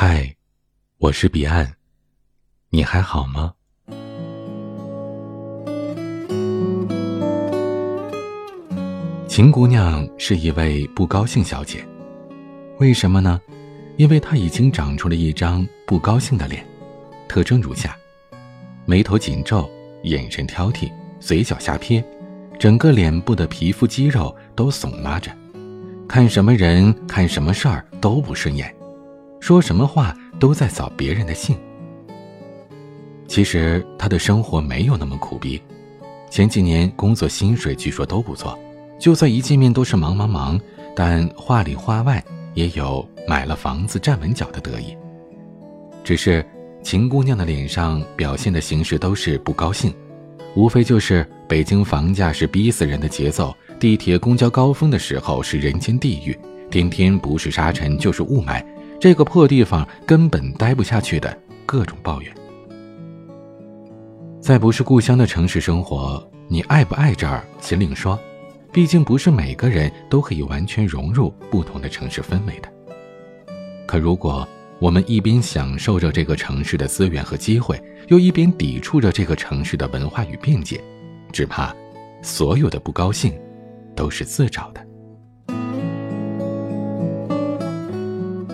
嗨，我是彼岸，你还好吗？秦姑娘是一位不高兴小姐，为什么呢？因为她已经长出了一张不高兴的脸，特征如下：眉头紧皱，眼神挑剔，嘴角下撇，整个脸部的皮肤肌肉都耸拉着，看什么人看什么事儿都不顺眼。说什么话都在扫别人的兴。其实他的生活没有那么苦逼，前几年工作薪水据说都不错，就算一见面都是忙忙忙，但话里话外也有买了房子站稳脚的得意。只是秦姑娘的脸上表现的形式都是不高兴，无非就是北京房价是逼死人的节奏，地铁公交高峰的时候是人间地狱，天天不是沙尘就是雾霾。这个破地方根本待不下去的各种抱怨，在不是故乡的城市生活，你爱不爱这儿秦岭说，毕竟不是每个人都可以完全融入不同的城市氛围的。可如果我们一边享受着这个城市的资源和机会，又一边抵触着这个城市的文化与便捷，只怕所有的不高兴都是自找的。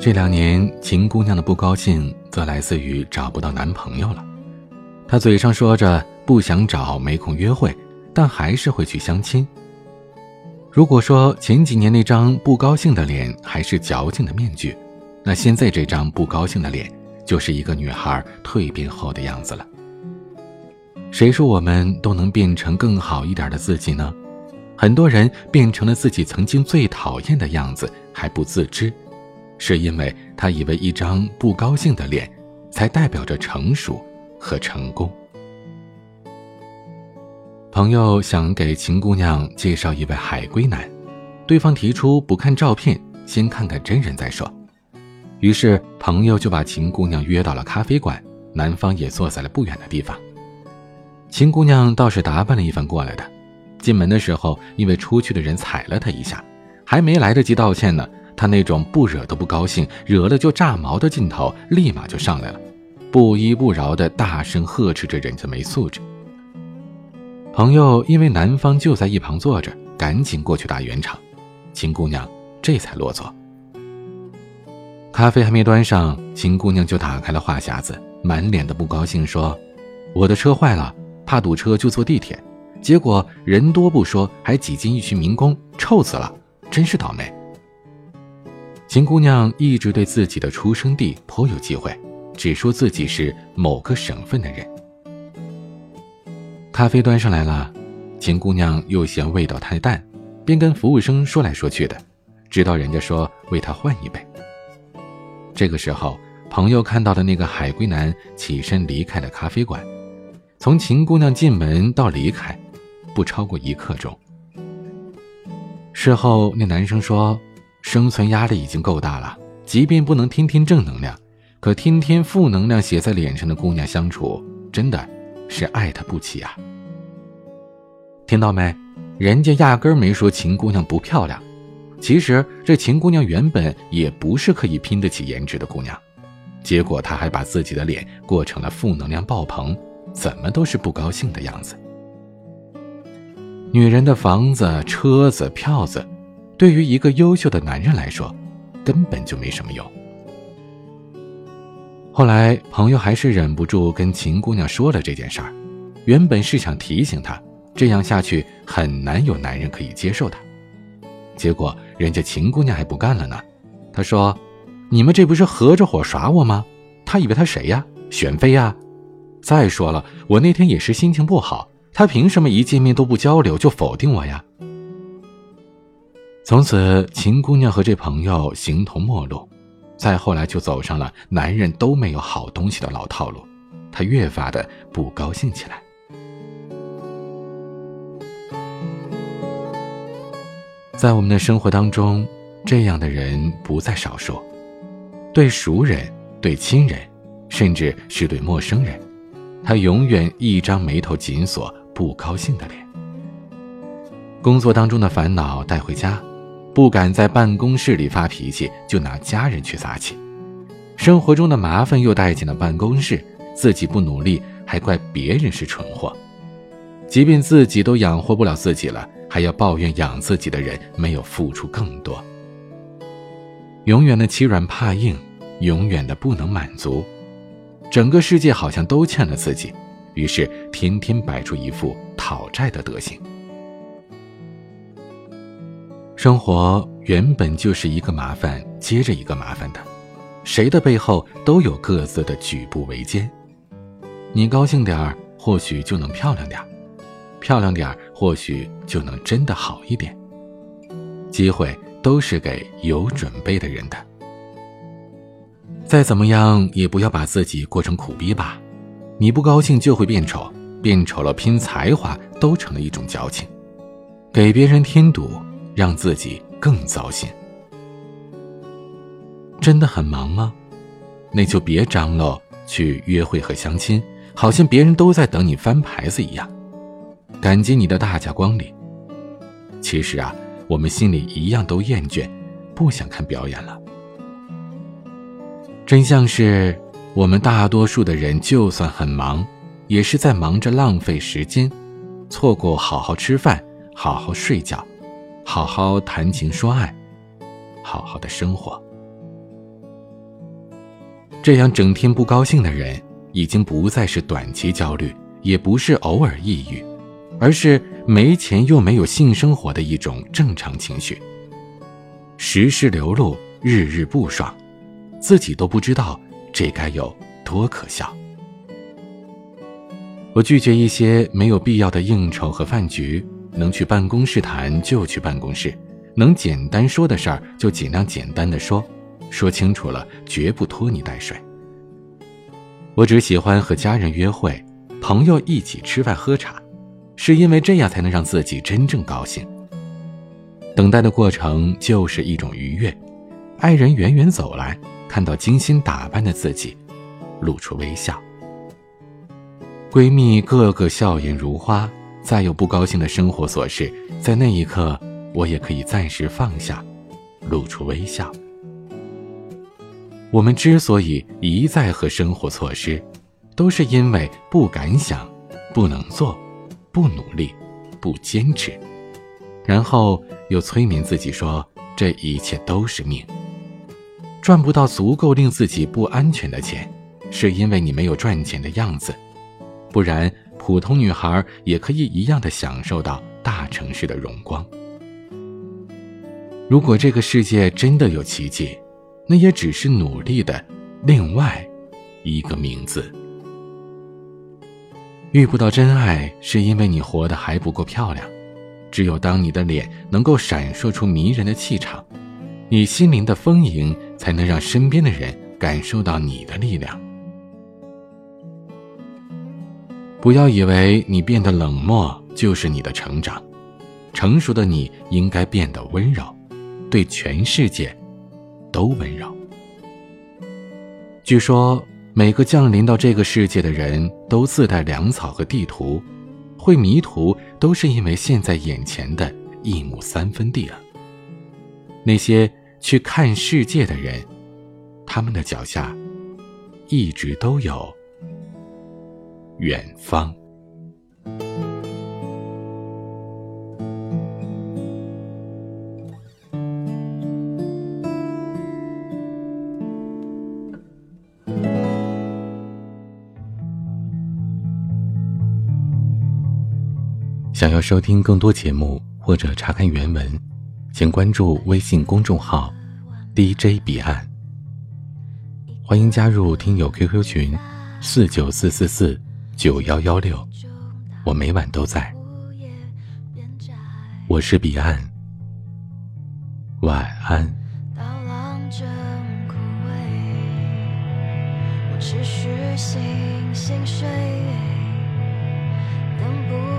这两年，秦姑娘的不高兴则来自于找不到男朋友了。她嘴上说着不想找、没空约会，但还是会去相亲。如果说前几年那张不高兴的脸还是矫情的面具，那现在这张不高兴的脸就是一个女孩蜕变后的样子了。谁说我们都能变成更好一点的自己呢？很多人变成了自己曾经最讨厌的样子还不自知。是因为他以为一张不高兴的脸，才代表着成熟和成功。朋友想给秦姑娘介绍一位海归男，对方提出不看照片，先看看真人再说。于是朋友就把秦姑娘约到了咖啡馆，男方也坐在了不远的地方。秦姑娘倒是打扮了一番过来的，进门的时候，因为出去的人踩了她一下，还没来得及道歉呢。他那种不惹都不高兴，惹了就炸毛的劲头，立马就上来了，不依不饶的大声呵斥着人家没素质。朋友因为男方就在一旁坐着，赶紧过去打圆场，秦姑娘这才落座。咖啡还没端上，秦姑娘就打开了话匣子，满脸的不高兴说：“我的车坏了，怕堵车就坐地铁，结果人多不说，还挤进一群民工，臭死了，真是倒霉。”秦姑娘一直对自己的出生地颇有忌讳，只说自己是某个省份的人。咖啡端上来了，秦姑娘又嫌味道太淡，便跟服务生说来说去的，直到人家说为她换一杯。这个时候，朋友看到的那个海归男起身离开了咖啡馆，从秦姑娘进门到离开，不超过一刻钟。事后，那男生说。生存压力已经够大了，即便不能天天正能量，可天天负能量写在脸上的姑娘相处，真的是爱她不起啊！听到没？人家压根没说秦姑娘不漂亮，其实这秦姑娘原本也不是可以拼得起颜值的姑娘，结果她还把自己的脸过成了负能量爆棚，怎么都是不高兴的样子。女人的房子、车子、票子。对于一个优秀的男人来说，根本就没什么用。后来，朋友还是忍不住跟秦姑娘说了这件事儿，原本是想提醒她，这样下去很难有男人可以接受她。结果，人家秦姑娘还不干了呢。她说：“你们这不是合着伙耍我吗？他以为他谁呀？选妃呀？再说了，我那天也是心情不好，他凭什么一见面都不交流就否定我呀？”从此，秦姑娘和这朋友形同陌路，再后来就走上了男人都没有好东西的老套路，她越发的不高兴起来。在我们的生活当中，这样的人不在少数，对熟人、对亲人，甚至是对陌生人，他永远一张眉头紧锁、不高兴的脸。工作当中的烦恼带回家。不敢在办公室里发脾气，就拿家人去撒气。生活中的麻烦又带进了办公室，自己不努力，还怪别人是蠢货。即便自己都养活不了自己了，还要抱怨养自己的人没有付出更多。永远的欺软怕硬，永远的不能满足，整个世界好像都欠了自己，于是天天摆出一副讨债的德行。生活原本就是一个麻烦接着一个麻烦的，谁的背后都有各自的举步维艰。你高兴点儿，或许就能漂亮点儿；漂亮点儿，或许就能真的好一点。机会都是给有准备的人的。再怎么样，也不要把自己过成苦逼吧。你不高兴就会变丑，变丑了拼才华都成了一种矫情，给别人添堵。让自己更糟心。真的很忙吗？那就别张罗去约会和相亲，好像别人都在等你翻牌子一样，感激你的大驾光临。其实啊，我们心里一样都厌倦，不想看表演了。真相是，我们大多数的人就算很忙，也是在忙着浪费时间，错过好好吃饭，好好睡觉。好好谈情说爱，好好的生活。这样整天不高兴的人，已经不再是短期焦虑，也不是偶尔抑郁，而是没钱又没有性生活的一种正常情绪。时时流露，日日不爽，自己都不知道这该有多可笑。我拒绝一些没有必要的应酬和饭局。能去办公室谈就去办公室，能简单说的事儿就尽量简单的说，说清楚了绝不拖泥带水。我只喜欢和家人约会，朋友一起吃饭喝茶，是因为这样才能让自己真正高兴。等待的过程就是一种愉悦，爱人远远走来，看到精心打扮的自己，露出微笑。闺蜜个个笑颜如花。再有不高兴的生活琐事，在那一刻，我也可以暂时放下，露出微笑。我们之所以一再和生活错失，都是因为不敢想，不能做，不努力，不坚持，然后又催眠自己说这一切都是命。赚不到足够令自己不安全的钱，是因为你没有赚钱的样子，不然。普通女孩也可以一样的享受到大城市的荣光。如果这个世界真的有奇迹，那也只是努力的另外一个名字。遇不到真爱，是因为你活得还不够漂亮。只有当你的脸能够闪烁出迷人的气场，你心灵的丰盈，才能让身边的人感受到你的力量。不要以为你变得冷漠就是你的成长，成熟的你应该变得温柔，对全世界都温柔。据说每个降临到这个世界的人都自带粮草和地图，会迷途都是因为现在眼前的一亩三分地啊。那些去看世界的人，他们的脚下一直都有。远方。想要收听更多节目或者查看原文，请关注微信公众号 “DJ 彼岸”。欢迎加入听友 QQ 群：四九四四四。九幺幺六，我每晚都在。我是彼岸，晚安。刀郎正枯萎，我持续星星睡，等不。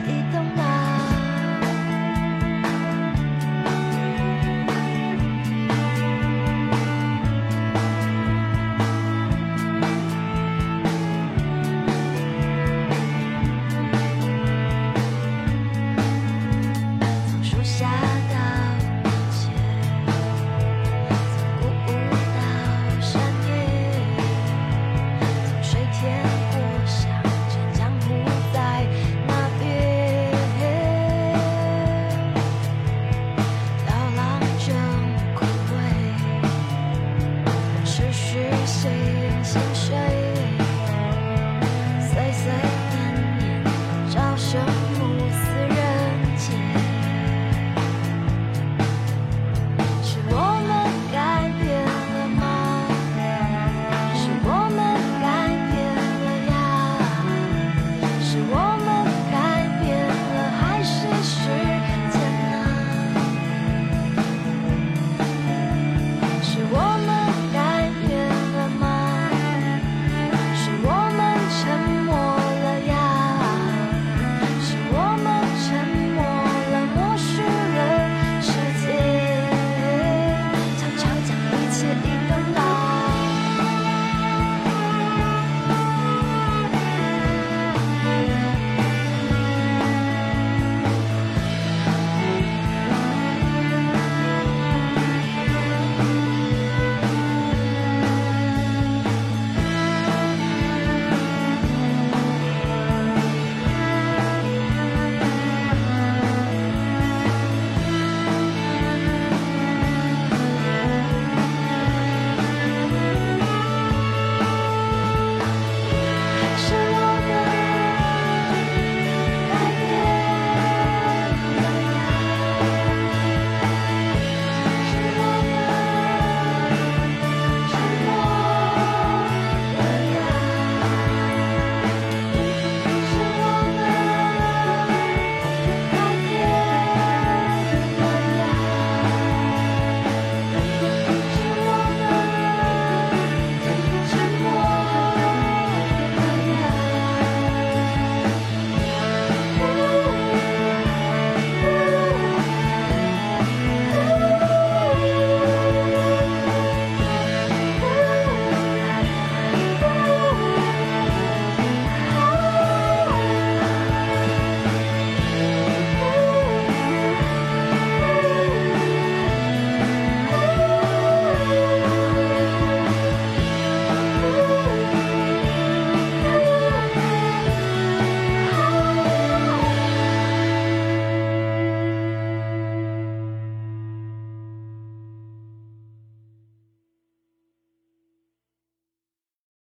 可以等 Some